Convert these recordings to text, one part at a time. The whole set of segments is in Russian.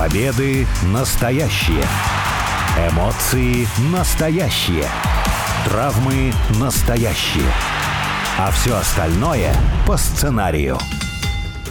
Победы настоящие. Эмоции настоящие. Травмы настоящие. А все остальное по сценарию.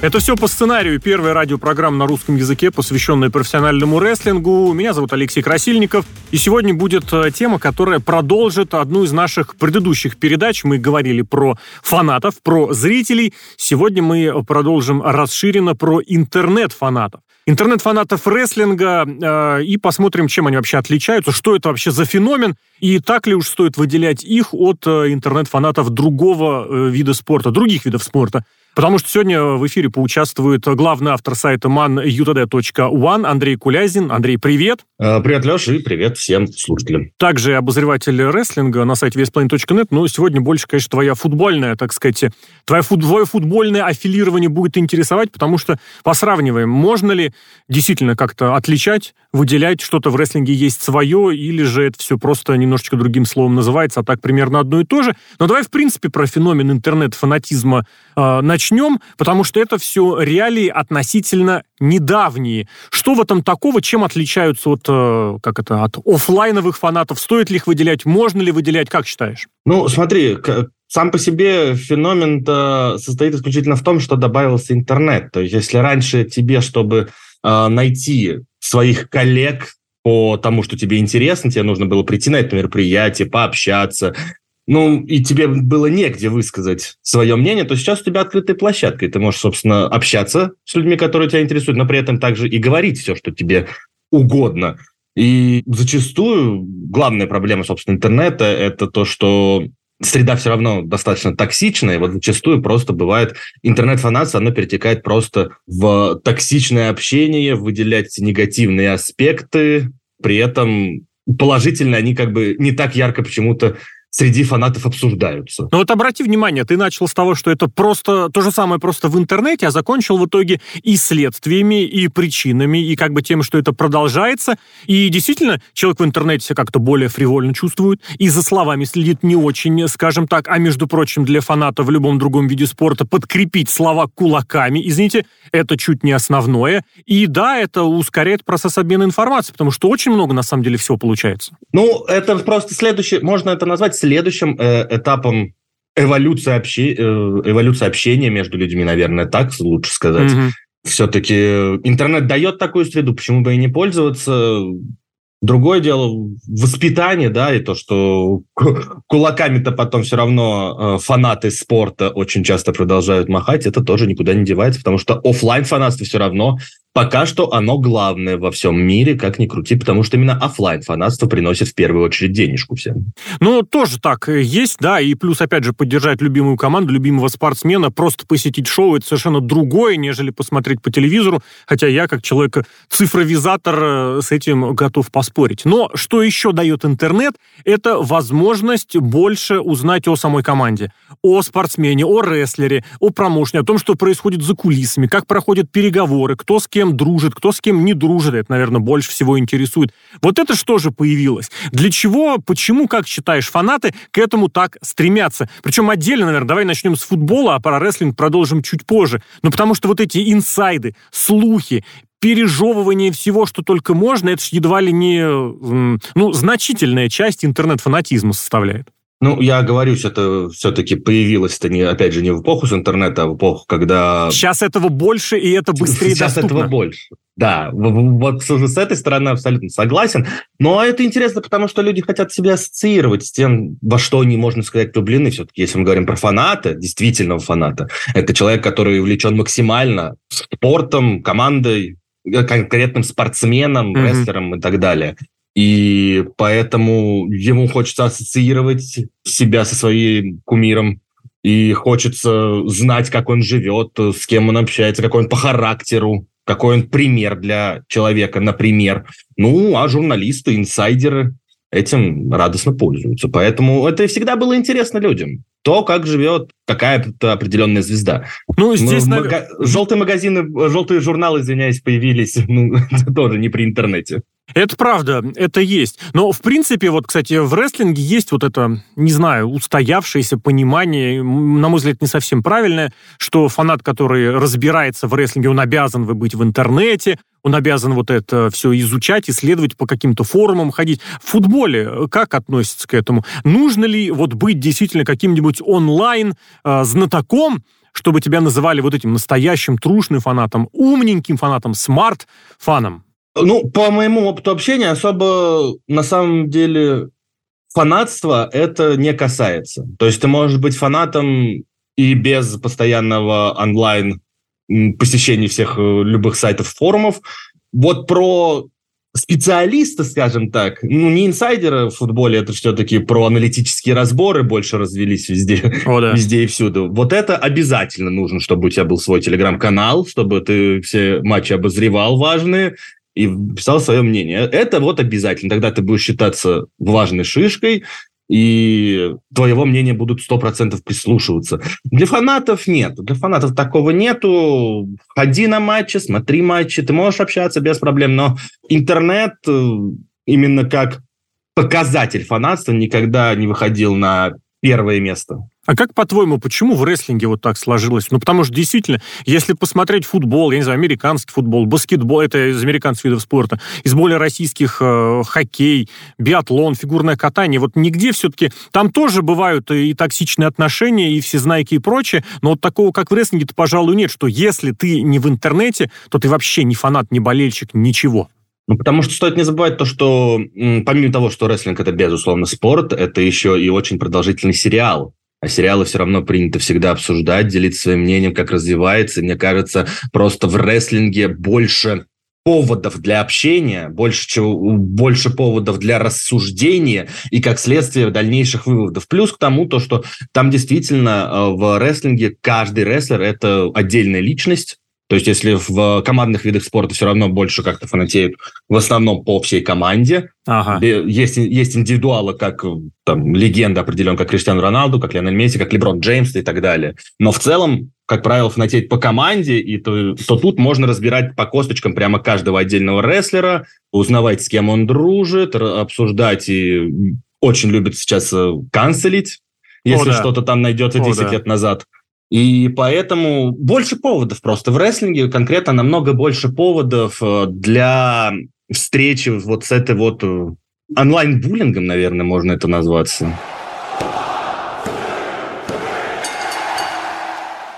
Это все по сценарию. Первая радиопрограмма на русском языке, посвященная профессиональному рестлингу. Меня зовут Алексей Красильников. И сегодня будет э, тема, которая продолжит одну из наших предыдущих передач. Мы говорили про фанатов, про зрителей. Сегодня мы продолжим расширенно про интернет-фанатов интернет-фанатов рестлинга э, и посмотрим, чем они вообще отличаются, что это вообще за феномен, и так ли уж стоит выделять их от э, интернет-фанатов другого э, вида спорта, других видов спорта. Потому что сегодня в эфире поучаствует главный автор сайта manutd.one Андрей Кулязин. Андрей, привет. Э, привет, Леша, и привет всем слушателям. Также обозреватель рестлинга на сайте веспланет.нет. Но сегодня больше, конечно, твоя футбольная, так сказать, твое, твое футбольное аффилирование будет интересовать, потому что посравниваем, можно ли действительно как-то отличать, выделять что-то в рестлинге есть свое, или же это все просто немножечко другим словом называется, а так примерно одно и то же. Но давай, в принципе, про феномен интернет-фанатизма э, начнем, потому что это все реалии относительно недавние. Что в этом такого, чем отличаются от, э, как это, от офлайновых фанатов? Стоит ли их выделять? Можно ли выделять? Как считаешь? Ну, смотри, сам по себе феномен состоит исключительно в том, что добавился интернет. То есть, если раньше тебе, чтобы э, найти своих коллег по тому, что тебе интересно, тебе нужно было прийти на это мероприятие, пообщаться, ну, и тебе было негде высказать свое мнение, то сейчас у тебя открытая площадка, и ты можешь, собственно, общаться с людьми, которые тебя интересуют, но при этом также и говорить все, что тебе угодно. И зачастую главная проблема, собственно, интернета – это то, что среда все равно достаточно токсичная, вот зачастую просто бывает интернет-фанатство, оно перетекает просто в токсичное общение, выделять негативные аспекты, при этом положительно они как бы не так ярко почему-то среди фанатов обсуждаются. Ну вот обрати внимание, ты начал с того, что это просто то же самое просто в интернете, а закончил в итоге и следствиями, и причинами, и как бы тем, что это продолжается. И действительно, человек в интернете себя как-то более фривольно чувствует, и за словами следит не очень, скажем так, а между прочим, для фаната в любом другом виде спорта подкрепить слова кулаками, извините, это чуть не основное. И да, это ускоряет процесс обмена информацией, потому что очень много на самом деле всего получается. Ну, это просто следующее, можно это назвать следующим э, этапом эволюции, обще... э, эволюции общения между людьми, наверное, так лучше сказать. Mm-hmm. Все-таки интернет дает такую среду, почему бы и не пользоваться? Другое дело воспитание, да, и то, что кулаками-то потом все равно э, фанаты спорта очень часто продолжают махать, это тоже никуда не девается, потому что офлайн фанатство все равно Пока что оно главное во всем мире, как ни крути, потому что именно офлайн фанатство приносит в первую очередь денежку всем. Ну, тоже так есть, да, и плюс, опять же, поддержать любимую команду, любимого спортсмена, просто посетить шоу, это совершенно другое, нежели посмотреть по телевизору, хотя я, как человек цифровизатор, э, с этим готов поспорить. Но что еще дает интернет, это возможность больше узнать о самой команде, о спортсмене, о рестлере, о промоушне, о том, что происходит за кулисами, как проходят переговоры, кто с кем дружит, кто с кем не дружит, это, наверное, больше всего интересует. Вот это что же появилось? Для чего, почему, как считаешь, фанаты к этому так стремятся? Причем отдельно, наверное, давай начнем с футбола, а про рестлинг продолжим чуть позже. Ну, потому что вот эти инсайды, слухи, пережевывание всего, что только можно, это же едва ли не, ну, значительная часть интернет-фанатизма составляет. Ну, я говорю, что это все-таки появилось-то, не, опять же, не в эпоху с интернета, а в эпоху, когда... Сейчас этого больше, и это быстрее Сейчас доступно. этого больше. Да, вот с этой стороны абсолютно согласен. Но это интересно, потому что люди хотят себя ассоциировать с тем, во что они, можно сказать, влюблены. Все-таки, если мы говорим про фаната, действительного фаната, это человек, который увлечен максимально спортом, командой, конкретным спортсменом, mm-hmm. рестлером и так далее. И поэтому ему хочется ассоциировать себя со своим кумиром. И хочется знать, как он живет, с кем он общается, какой он по характеру, какой он пример для человека, например. Ну, а журналисты, инсайдеры этим радостно пользуются. Поэтому это всегда было интересно людям. То, как живет какая-то определенная звезда. Ну, здесь... Ну, мага... Желтые магазины, желтые журналы, извиняюсь, появились ну, тоже не при интернете. Это правда, это есть. Но, в принципе, вот, кстати, в рестлинге есть вот это, не знаю, устоявшееся понимание, на мой взгляд, не совсем правильное, что фанат, который разбирается в рестлинге, он обязан быть в интернете, он обязан вот это все изучать, исследовать по каким-то форумам ходить. В футболе как относится к этому? Нужно ли вот быть действительно каким-нибудь онлайн э, знатоком, чтобы тебя называли вот этим настоящим трушным фанатом, умненьким фанатом, smart-фаном? Ну, по моему опыту общения, особо на самом деле фанатства это не касается. То есть ты можешь быть фанатом и без постоянного онлайн посещения всех э, любых сайтов, форумов. Вот про специалиста, скажем так, ну, не инсайдера в футболе, это все-таки про аналитические разборы больше развелись везде, О, да. везде и всюду. Вот это обязательно нужно, чтобы у тебя был свой телеграм-канал, чтобы ты все матчи обозревал важные, и писал свое мнение. Это вот обязательно. Тогда ты будешь считаться важной шишкой, и твоего мнения будут 100% прислушиваться. Для фанатов нет. Для фанатов такого нету. Ходи на матчи, смотри матчи, ты можешь общаться без проблем, но интернет э, именно как показатель фанатства никогда не выходил на первое место. А как, по-твоему, почему в рестлинге вот так сложилось? Ну, потому что действительно, если посмотреть футбол, я не знаю, американский футбол, баскетбол, это из американских видов спорта, из более российских э, хоккей, биатлон, фигурное катание, вот нигде все-таки, там тоже бывают и токсичные отношения, и всезнайки и прочее, но вот такого, как в рестлинге-то, пожалуй, нет, что если ты не в интернете, то ты вообще не фанат, не болельщик, ничего. Ну, потому что стоит не забывать то, что помимо того, что рестлинг – это, безусловно, спорт, это еще и очень продолжительный сериал. А сериалы все равно принято всегда обсуждать, делиться своим мнением, как развивается. И мне кажется, просто в рестлинге больше поводов для общения, больше, чего, больше поводов для рассуждения и, как следствие, дальнейших выводов. Плюс к тому, то, что там действительно э, в рестлинге каждый рестлер – это отдельная личность, то есть, если в командных видах спорта все равно больше как-то фанатеют в основном по всей команде, ага. есть, есть индивидуалы, как там, легенда определен, как Криштиану Роналду, как Леонель Месси, как Леброн Джеймс и так далее. Но в целом, как правило, фанатеть по команде, и то, то тут можно разбирать по косточкам прямо каждого отдельного рестлера, узнавать, с кем он дружит, обсуждать и очень любит сейчас э, канцелить, если О, да. что-то там найдется 10 О, да. лет назад. И поэтому больше поводов просто. В рестлинге конкретно намного больше поводов э, для встречи вот с этой вот э, онлайн-буллингом, наверное, можно это назваться.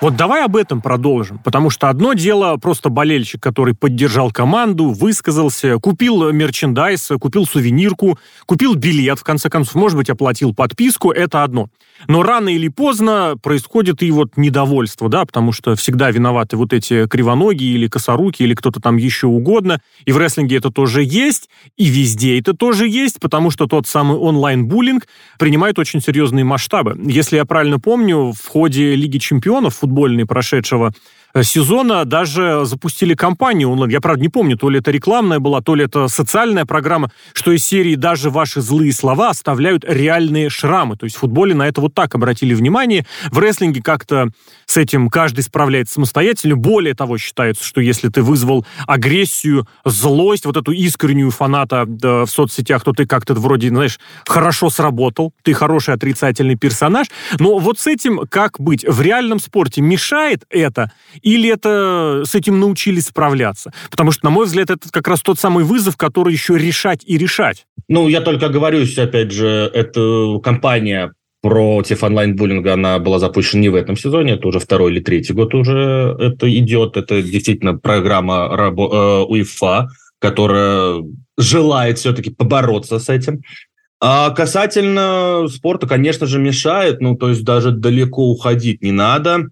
Вот давай об этом продолжим, потому что одно дело просто болельщик, который поддержал команду, высказался, купил мерчендайз, купил сувенирку, купил билет, в конце концов, может быть, оплатил подписку, это одно. Но рано или поздно происходит и вот недовольство, да, потому что всегда виноваты вот эти кривоногие или косоруки или кто-то там еще угодно. И в рестлинге это тоже есть, и везде это тоже есть, потому что тот самый онлайн-буллинг принимает очень серьезные масштабы. Если я правильно помню, в ходе Лиги чемпионов футбольной прошедшего сезона даже запустили кампанию онлайн. Я, правда, не помню, то ли это рекламная была, то ли это социальная программа, что из серии «Даже ваши злые слова оставляют реальные шрамы». То есть в футболе на это вот так обратили внимание. В рестлинге как-то с этим каждый справляется самостоятельно. Более того, считается, что если ты вызвал агрессию, злость, вот эту искреннюю фаната да, в соцсетях, то ты как-то вроде, знаешь, хорошо сработал, ты хороший отрицательный персонаж. Но вот с этим как быть? В реальном спорте мешает это или это с этим научились справляться? Потому что, на мой взгляд, это как раз тот самый вызов, который еще решать и решать. Ну, я только говорюсь, опять же, эта компания против онлайн-буллинга, она была запущена не в этом сезоне, это уже второй или третий год уже это идет. Это действительно программа рабо- э, УЕФА, которая желает все-таки побороться с этим. А касательно спорта, конечно же, мешает, ну, то есть даже далеко уходить не надо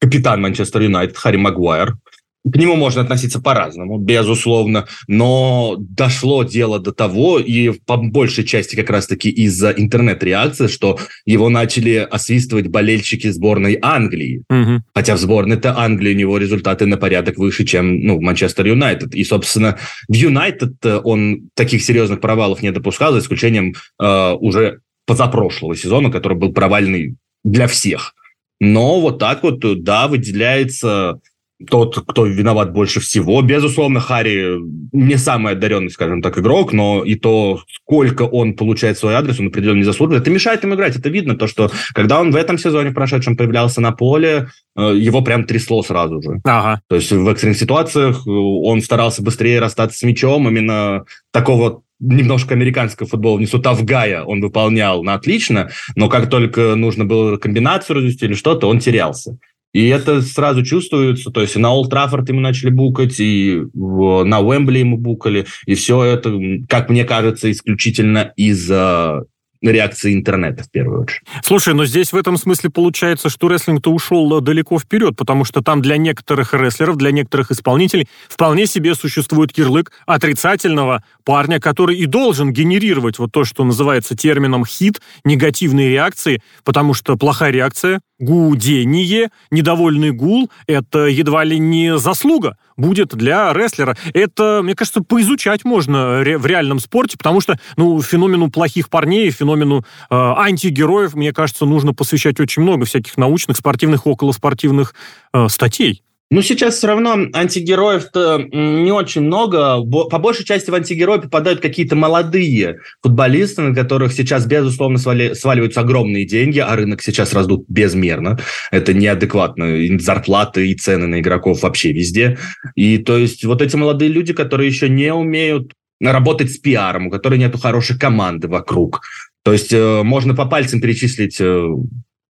капитан Манчестер Юнайтед Харри Магуайр. К нему можно относиться по-разному, безусловно, но дошло дело до того, и по большей части как раз-таки из-за интернет-реакции, что его начали освистывать болельщики сборной Англии. Угу. Хотя в сборной-то Англии у него результаты на порядок выше, чем ну, Манчестер Юнайтед. И, собственно, в Юнайтед он таких серьезных провалов не допускал, за исключением э, уже позапрошлого сезона, который был провальный для всех. Но вот так вот, да, выделяется тот, кто виноват больше всего. Безусловно, Харри не самый одаренный, скажем так, игрок, но и то, сколько он получает свой адрес, он определенно не заслуживает. Это мешает им играть. Это видно, то, что когда он в этом сезоне прошедшем появлялся на поле, э, его прям трясло сразу же. Ага. То есть в экстренных ситуациях э, он старался быстрее расстаться с мячом, именно такого немножко американского футбола внесу. Тавгая он выполнял на отлично, но как только нужно было комбинацию развести или что-то, он терялся. И это сразу чувствуется, то есть на Олд Траффорд ему начали букать, и на Уэмбли ему букали, и все это, как мне кажется, исключительно из-за реакции интернета в первую очередь. Слушай, но здесь в этом смысле получается, что рестлинг-то ушел э, далеко вперед, потому что там для некоторых рестлеров, для некоторых исполнителей вполне себе существует кирлык отрицательного парня, который и должен генерировать вот то, что называется термином хит, негативные реакции, потому что плохая реакция гудение, недовольный гул – это едва ли не заслуга будет для рестлера. Это, мне кажется, поизучать можно в реальном спорте, потому что ну, феномену плохих парней, феномену э, антигероев, мне кажется, нужно посвящать очень много всяких научных, спортивных, околоспортивных э, статей. Ну, сейчас все равно антигероев-то не очень много. По большей части в антигерои попадают какие-то молодые футболисты, на которых сейчас, безусловно, свали, сваливаются огромные деньги, а рынок сейчас раздут безмерно. Это неадекватно. И зарплаты и цены на игроков вообще везде. И то есть вот эти молодые люди, которые еще не умеют работать с пиаром, у которых нету хорошей команды вокруг. То есть э, можно по пальцам перечислить э,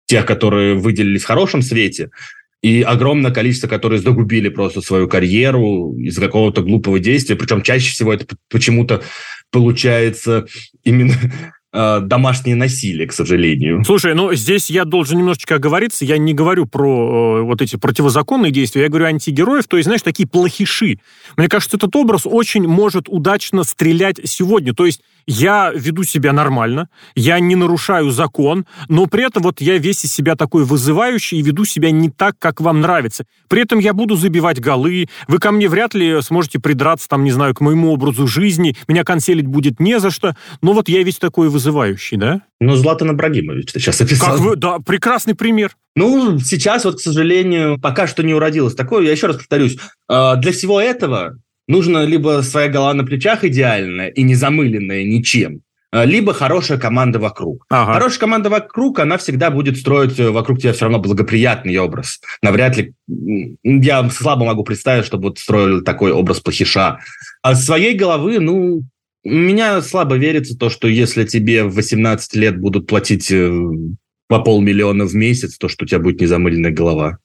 тех, которые выделились в хорошем свете, и огромное количество, которые загубили просто свою карьеру из-за какого-то глупого действия. Причем чаще всего это почему-то получается именно э, домашнее насилие, к сожалению. Слушай, ну здесь я должен немножечко оговориться. Я не говорю про э, вот эти противозаконные действия, я говорю антигероев, то есть, знаешь, такие плохиши. Мне кажется, этот образ очень может удачно стрелять сегодня. То есть я веду себя нормально, я не нарушаю закон, но при этом вот я весь из себя такой вызывающий и веду себя не так, как вам нравится. При этом я буду забивать голы, вы ко мне вряд ли сможете придраться, там, не знаю, к моему образу жизни, меня канцелить будет не за что, но вот я весь такой вызывающий, да? Ну, Златан Ибрагимович ты сейчас описал. Как вы, да, прекрасный пример. Ну, сейчас вот, к сожалению, пока что не уродилось такое. Я еще раз повторюсь, э, для всего этого нужно либо своя голова на плечах идеальная и не замыленная ничем, э, либо хорошая команда вокруг. Ага. Хорошая команда вокруг, она всегда будет строить э, вокруг тебя все равно благоприятный образ. Навряд ли... Я слабо могу представить, чтобы вот строили такой образ плохиша. А своей головы, ну, меня слабо верится то, что если тебе в 18 лет будут платить э, по полмиллиона в месяц, то что у тебя будет незамыленная голова.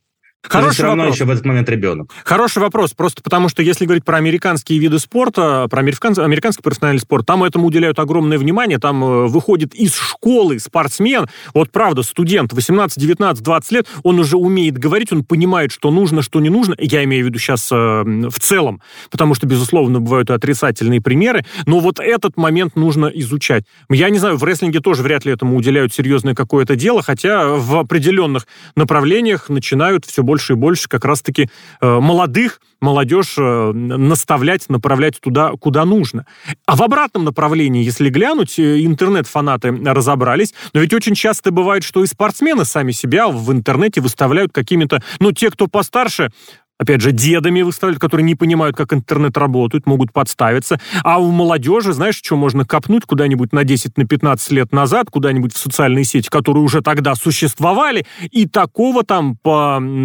Хороший все равно вопрос. еще в этот момент ребенок. Хороший вопрос, просто потому что если говорить про американские виды спорта, про американский, американский профессиональный спорт, там этому уделяют огромное внимание, там э, выходит из школы спортсмен, вот правда, студент 18, 19, 20 лет, он уже умеет говорить, он понимает, что нужно, что не нужно, я имею в виду сейчас э, в целом, потому что, безусловно, бывают и отрицательные примеры, но вот этот момент нужно изучать. Я не знаю, в рестлинге тоже вряд ли этому уделяют серьезное какое-то дело, хотя в определенных направлениях начинают все больше больше и больше как раз-таки э, молодых, молодежь э, наставлять, направлять туда, куда нужно. А в обратном направлении, если глянуть, э, интернет-фанаты разобрались, но ведь очень часто бывает, что и спортсмены сами себя в интернете выставляют какими-то, ну, те, кто постарше, опять же, дедами выставляют, которые не понимают, как интернет работает, могут подставиться. А у молодежи, знаешь, что можно копнуть куда-нибудь на 10, на 15 лет назад, куда-нибудь в социальные сети, которые уже тогда существовали, и такого там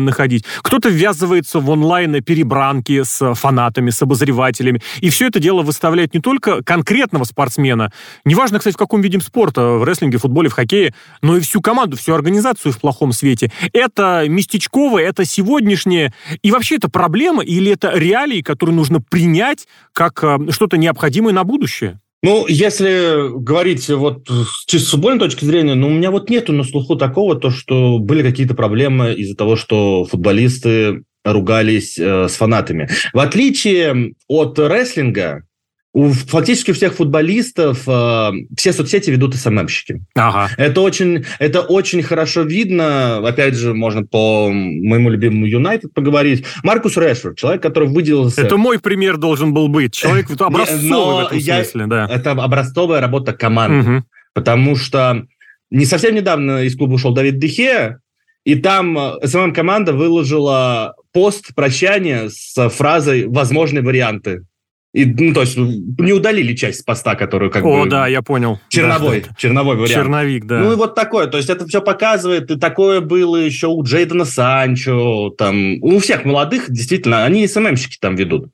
находить. Кто-то ввязывается в онлайн перебранки с фанатами, с обозревателями. И все это дело выставляет не только конкретного спортсмена, неважно, кстати, в каком виде спорта, в рестлинге, в футболе, в хоккее, но и всю команду, всю организацию в плохом свете. Это местечковое, это сегодняшнее, и вообще это проблема или это реалии, которые нужно принять как э, что-то необходимое на будущее? Ну, если говорить вот чисто с футбольной точки зрения, ну, у меня вот нету на слуху такого, то, что были какие-то проблемы из-за того, что футболисты ругались э, с фанатами. В отличие от рестлинга, у фактически всех футболистов э, все соцсети ведут СММщики. Ага. Это очень, это очень хорошо видно. Опять же, можно по моему любимому Юнайтед поговорить. Маркус Решфорд, человек, который выделился... Это мой пример должен был быть. Человек образцовый в этом смысле, да. Это образцовая работа команды. Потому что не совсем недавно из клуба ушел Давид Дехе, и там СММ-команда выложила пост прощания с фразой «возможные варианты». И, ну, то есть не удалили часть поста, которую как О, бы... да, я понял. Черновой, да, черновой вариант. Черновик, да. Ну и вот такое, то есть это все показывает, и такое было еще у Джейдена Санчо, там, у всех молодых, действительно, они СММщики там ведут.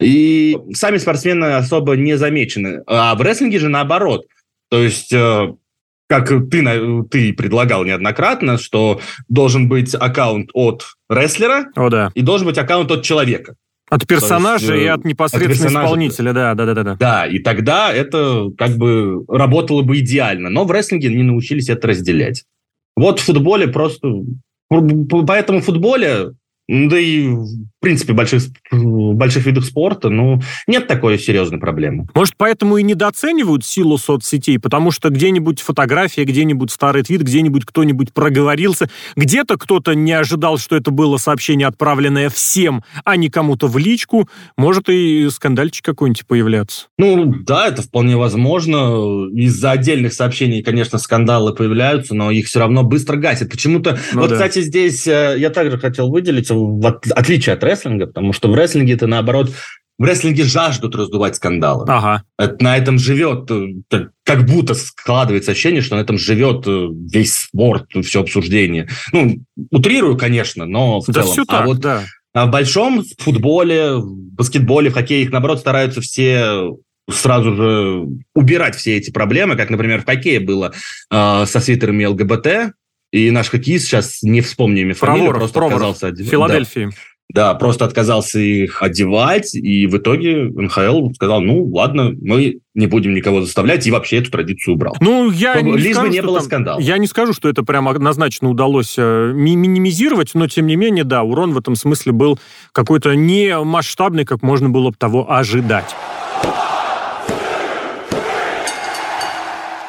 И сами спортсмены особо не замечены. А в рестлинге же наоборот. То есть э, как ты, ты предлагал неоднократно, что должен быть аккаунт от рестлера О, да. и должен быть аккаунт от человека. От персонажа есть, и от непосредственно от исполнителя, да, да, да, да, да. Да, и тогда это как бы работало бы идеально. Но в рестлинге не научились это разделять. Вот в футболе просто... Поэтому в футболе да и, в принципе, больших, больших видах спорта, ну, нет такой серьезной проблемы. Может, поэтому и недооценивают силу соцсетей, потому что где-нибудь фотография, где-нибудь старый твит, где-нибудь кто-нибудь проговорился, где-то кто-то не ожидал, что это было сообщение, отправленное всем, а не кому-то в личку, может и скандальчик какой-нибудь появляться. Ну, да, это вполне возможно. Из-за отдельных сообщений, конечно, скандалы появляются, но их все равно быстро гасят. Почему-то... Ну, вот, да. кстати, здесь э, я также хотел выделить в отличие от рестлинга, потому что в рестлинге это наоборот в рестлинге жаждут раздувать скандалы. Ага. Это, на этом живет, э, как будто складывается ощущение, что на этом живет э, весь спорт, все обсуждение. Ну, утрирую, конечно, но в да целом. Все так, а вот да. А в большом футболе, в баскетболе, в хоккее их, наоборот, стараются все сразу же убирать все эти проблемы, как, например, в хоккее было э, со свитерами ЛГБТ, и наш хоккеист, сейчас не вспомню имя фамилию, просто Проворов, отказался одевать. Филадельфии. Да. Да, просто отказался их одевать, и в итоге НХЛ сказал, ну, ладно, мы не будем никого заставлять, и вообще эту традицию убрал. Ну, я Чтобы, не Лишь скажу, бы не было там, скандала. Я не скажу, что это прямо однозначно удалось э, ми минимизировать, но, тем не менее, да, урон в этом смысле был какой-то не масштабный, как можно было бы того ожидать.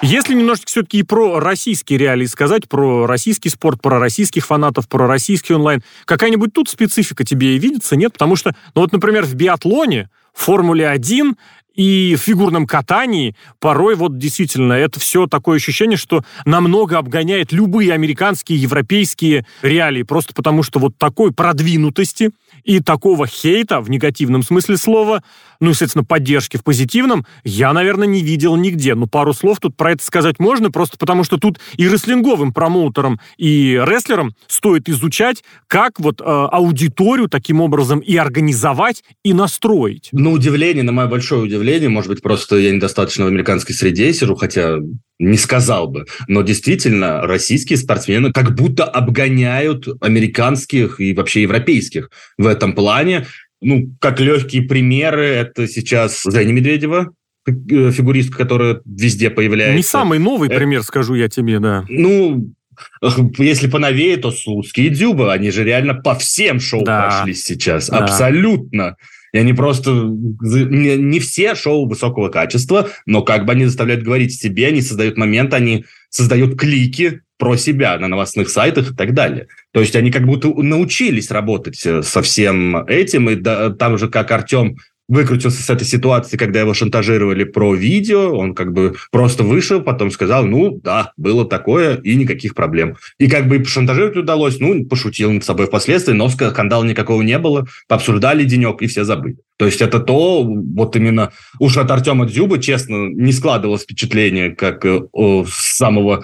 Если немножечко все-таки и про российские реалии сказать, про российский спорт, про российских фанатов, про российский онлайн, какая-нибудь тут специфика тебе и видится, нет? Потому что, ну вот, например, в биатлоне, в Формуле-1 и в фигурном катании порой вот действительно это все такое ощущение, что намного обгоняет любые американские, европейские реалии, просто потому что вот такой продвинутости и такого хейта в негативном смысле слова, ну, естественно, поддержки в позитивном, я, наверное, не видел нигде. Ну, пару слов тут про это сказать можно, просто потому что тут и рестлинговым промоутерам, и рестлерам стоит изучать, как вот э, аудиторию таким образом и организовать, и настроить. На удивление, на мое большое удивление, может быть, просто я недостаточно в американской среде сижу, хотя не сказал бы. Но действительно, российские спортсмены как будто обгоняют американских и вообще европейских в этом плане. Ну, как легкие примеры, это сейчас Женя Медведева, э, фигуристка, которая везде появляется. Не самый новый это... пример, скажу я тебе, да. Ну, если поновее, то Слуцкий и Дзюба, они же реально по всем шоу да. прошлись сейчас. Да. Абсолютно. И они просто... Не, не все шоу высокого качества, но как бы они заставляют говорить себе, они создают момент, они создают клики про себя на новостных сайтах и так далее. То есть они как будто научились работать э, со всем этим, и да, там же как Артем выкрутился с этой ситуации, когда его шантажировали про видео, он как бы просто вышел, потом сказал, ну, да, было такое, и никаких проблем. И как бы шантажировать удалось, ну, пошутил над собой впоследствии, но скандала никакого не было, пообсуждали денек, и все забыли. То есть это то, вот именно уж от Артема Дзюба, честно, не складывалось впечатление, как э, о, самого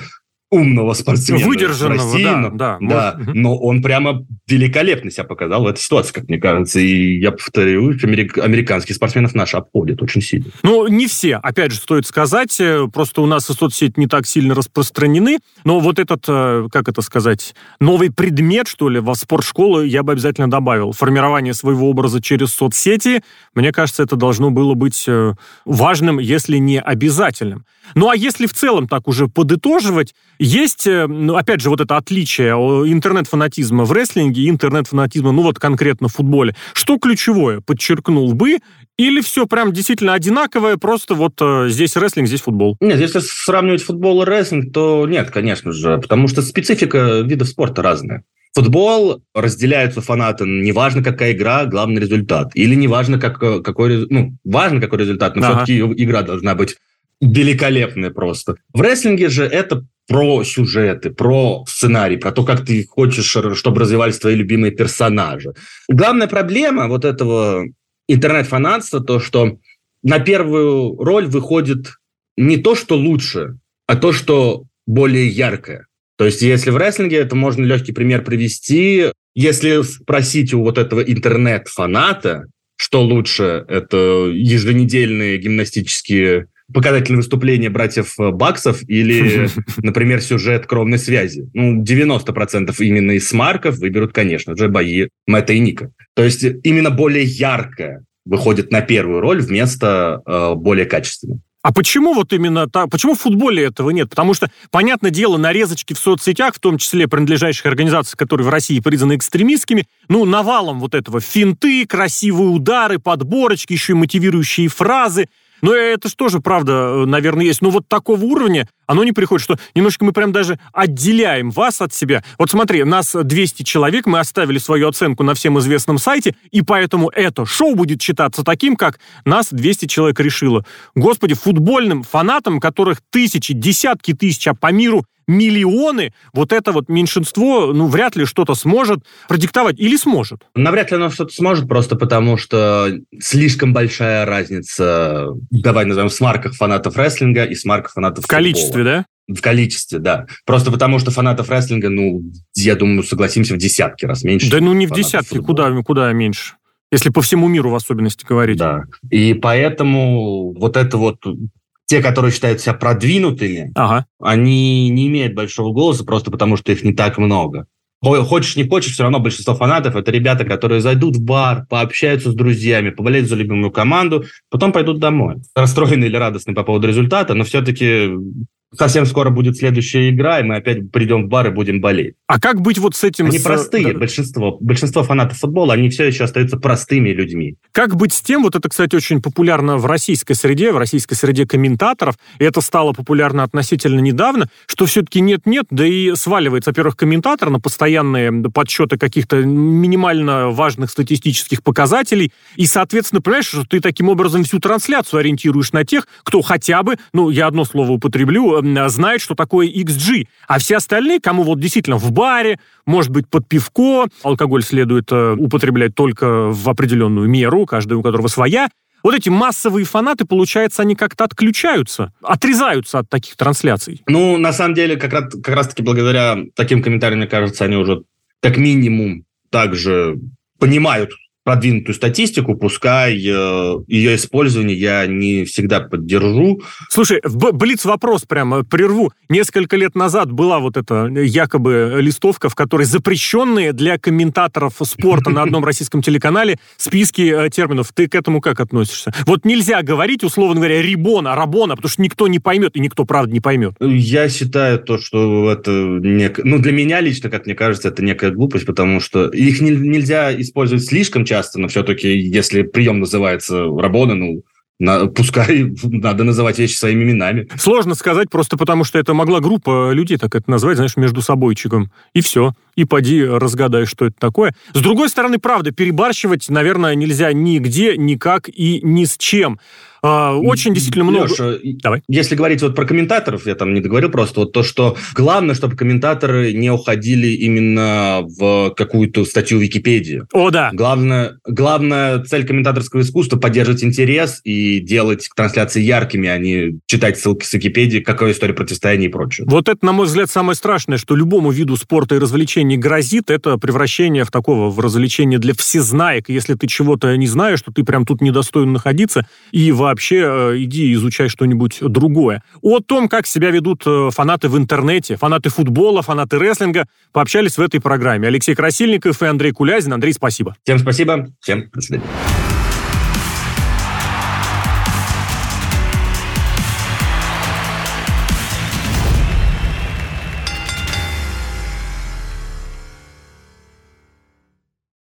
умного спортсмена Выдержанного, России, да, но, да, да может. но он прямо великолепно себя показал в этой ситуации, как мне кажется. И я повторю, америк, американских спортсменов наши обходят очень сильно. Ну, не все, опять же, стоит сказать, э, просто у нас соцсети не так сильно распространены, но вот этот, э, как это сказать, новый предмет, что ли, во спортшколу я бы обязательно добавил. Формирование своего образа через соцсети, мне кажется, это должно было быть э, важным, если не обязательным. Ну, а если в целом так уже подытоживать, есть, ну, опять же, вот это отличие интернет-фанатизма в рестлинге и интернет-фанатизма, ну, вот конкретно в футболе. Что ключевое, подчеркнул бы, или все прям действительно одинаковое, просто вот э, здесь рестлинг, здесь футбол? Нет, если сравнивать футбол и рестлинг, то нет, конечно же, потому что специфика видов спорта разная. Футбол разделяются фанаты, неважно какая игра, главный результат. Или неважно как, какой, ну, важно какой результат, но ага. все-таки игра должна быть великолепные просто. В рестлинге же это про сюжеты, про сценарий, про то, как ты хочешь, чтобы развивались твои любимые персонажи. Главная проблема вот этого интернет-фанатства, то, что на первую роль выходит не то, что лучше, а то, что более яркое. То есть, если в рестлинге, это можно легкий пример привести. Если спросить у вот этого интернет-фаната, что лучше, это еженедельные гимнастические показательные выступления братьев Баксов или, например, сюжет кровной связи. Ну, 90% именно из смарков выберут, конечно же, бои Мэтта и Ника. То есть именно более яркое выходит на первую роль вместо э, более качественного. А почему вот именно так? Почему в футболе этого нет? Потому что, понятное дело, нарезочки в соцсетях, в том числе принадлежащих организаций, которые в России признаны экстремистскими, ну, навалом вот этого финты, красивые удары, подборочки, еще и мотивирующие фразы – но это же тоже, правда, э, наверное, есть. Но вот такого уровня оно не приходит, что немножко мы прям даже отделяем вас от себя. Вот смотри, нас 200 человек, мы оставили свою оценку на всем известном сайте, и поэтому это шоу будет считаться таким, как нас 200 человек решило. Господи, футбольным фанатам, которых тысячи, десятки тысяч, а по миру миллионы, вот это вот меньшинство, ну, вряд ли что-то сможет продиктовать. Или сможет? Навряд ли оно что-то сможет, просто потому что слишком большая разница, давай назовем, с марках фанатов рестлинга и с марках фанатов В количестве, да? В количестве, да. Просто потому что фанатов рестлинга, ну, я думаю, согласимся, в десятки раз меньше. Да ну не в десятки, куда, куда меньше? Если по всему миру в особенности говорить. Да. И поэтому вот это вот те, которые считают себя продвинутыми, ага. они не имеют большого голоса просто потому, что их не так много. Хочешь, не хочешь, все равно большинство фанатов – это ребята, которые зайдут в бар, пообщаются с друзьями, поболеют за любимую команду, потом пойдут домой. Расстроенные или радостные по поводу результата, но все-таки совсем скоро будет следующая игра, и мы опять придем в бар и будем болеть. А как быть вот с этим... Они с... простые, да. большинство. Большинство фанатов футбола, они все еще остаются простыми людьми. Как быть с тем, вот это, кстати, очень популярно в российской среде, в российской среде комментаторов, и это стало популярно относительно недавно, что все-таки нет-нет, да и сваливается, во-первых, комментатор на постоянные подсчеты каких-то минимально важных статистических показателей, и, соответственно, понимаешь, что ты таким образом всю трансляцию ориентируешь на тех, кто хотя бы, ну, я одно слово употреблю, знает, что такое XG, а все остальные, кому вот действительно в баре, может быть, под пивко, алкоголь следует э, употреблять только в определенную меру, каждый у которого своя, вот эти массовые фанаты, получается, они как-то отключаются, отрезаются от таких трансляций. Ну, на самом деле, как раз, как раз таки благодаря таким комментариям, мне кажется, они уже как минимум также понимают продвинутую статистику, пускай э, ее использование я не всегда поддержу. Слушай, Блиц вопрос прямо прерву. Несколько лет назад была вот эта якобы листовка, в которой запрещенные для комментаторов спорта на одном российском телеканале списки э, терминов. Ты к этому как относишься? Вот нельзя говорить, условно говоря, рибона, рабона, потому что никто не поймет, и никто, правда, не поймет. Я считаю то, что это... Нек... Ну, для меня лично, как мне кажется, это некая глупость, потому что их не, нельзя использовать слишком часто, часто, но все-таки, если прием называется Рабона, ну, на, пускай надо называть вещи своими именами. Сложно сказать, просто потому что это могла группа людей так это назвать, знаешь, между собойчиком. И все. И поди разгадай, что это такое. С другой стороны, правда, перебарщивать, наверное, нельзя нигде, никак и ни с чем. А, очень действительно много... Леша, Давай. если говорить вот про комментаторов, я там не договорил просто, вот то, что главное, чтобы комментаторы не уходили именно в какую-то статью Википедии. О, да. Главное, главная цель комментаторского искусства – поддерживать интерес и делать трансляции яркими, а не читать ссылки с Википедии, какая история противостояния и прочее. Вот это, на мой взгляд, самое страшное, что любому виду спорта и развлечений грозит, это превращение в такого, в развлечение для всезнаек. Если ты чего-то не знаешь, то ты прям тут недостоин находиться, и вообще вообще э, иди изучай что-нибудь другое. О том, как себя ведут э, фанаты в интернете, фанаты футбола, фанаты рестлинга, пообщались в этой программе. Алексей Красильников и Андрей Кулязин. Андрей, спасибо. Всем спасибо. Всем до свидания.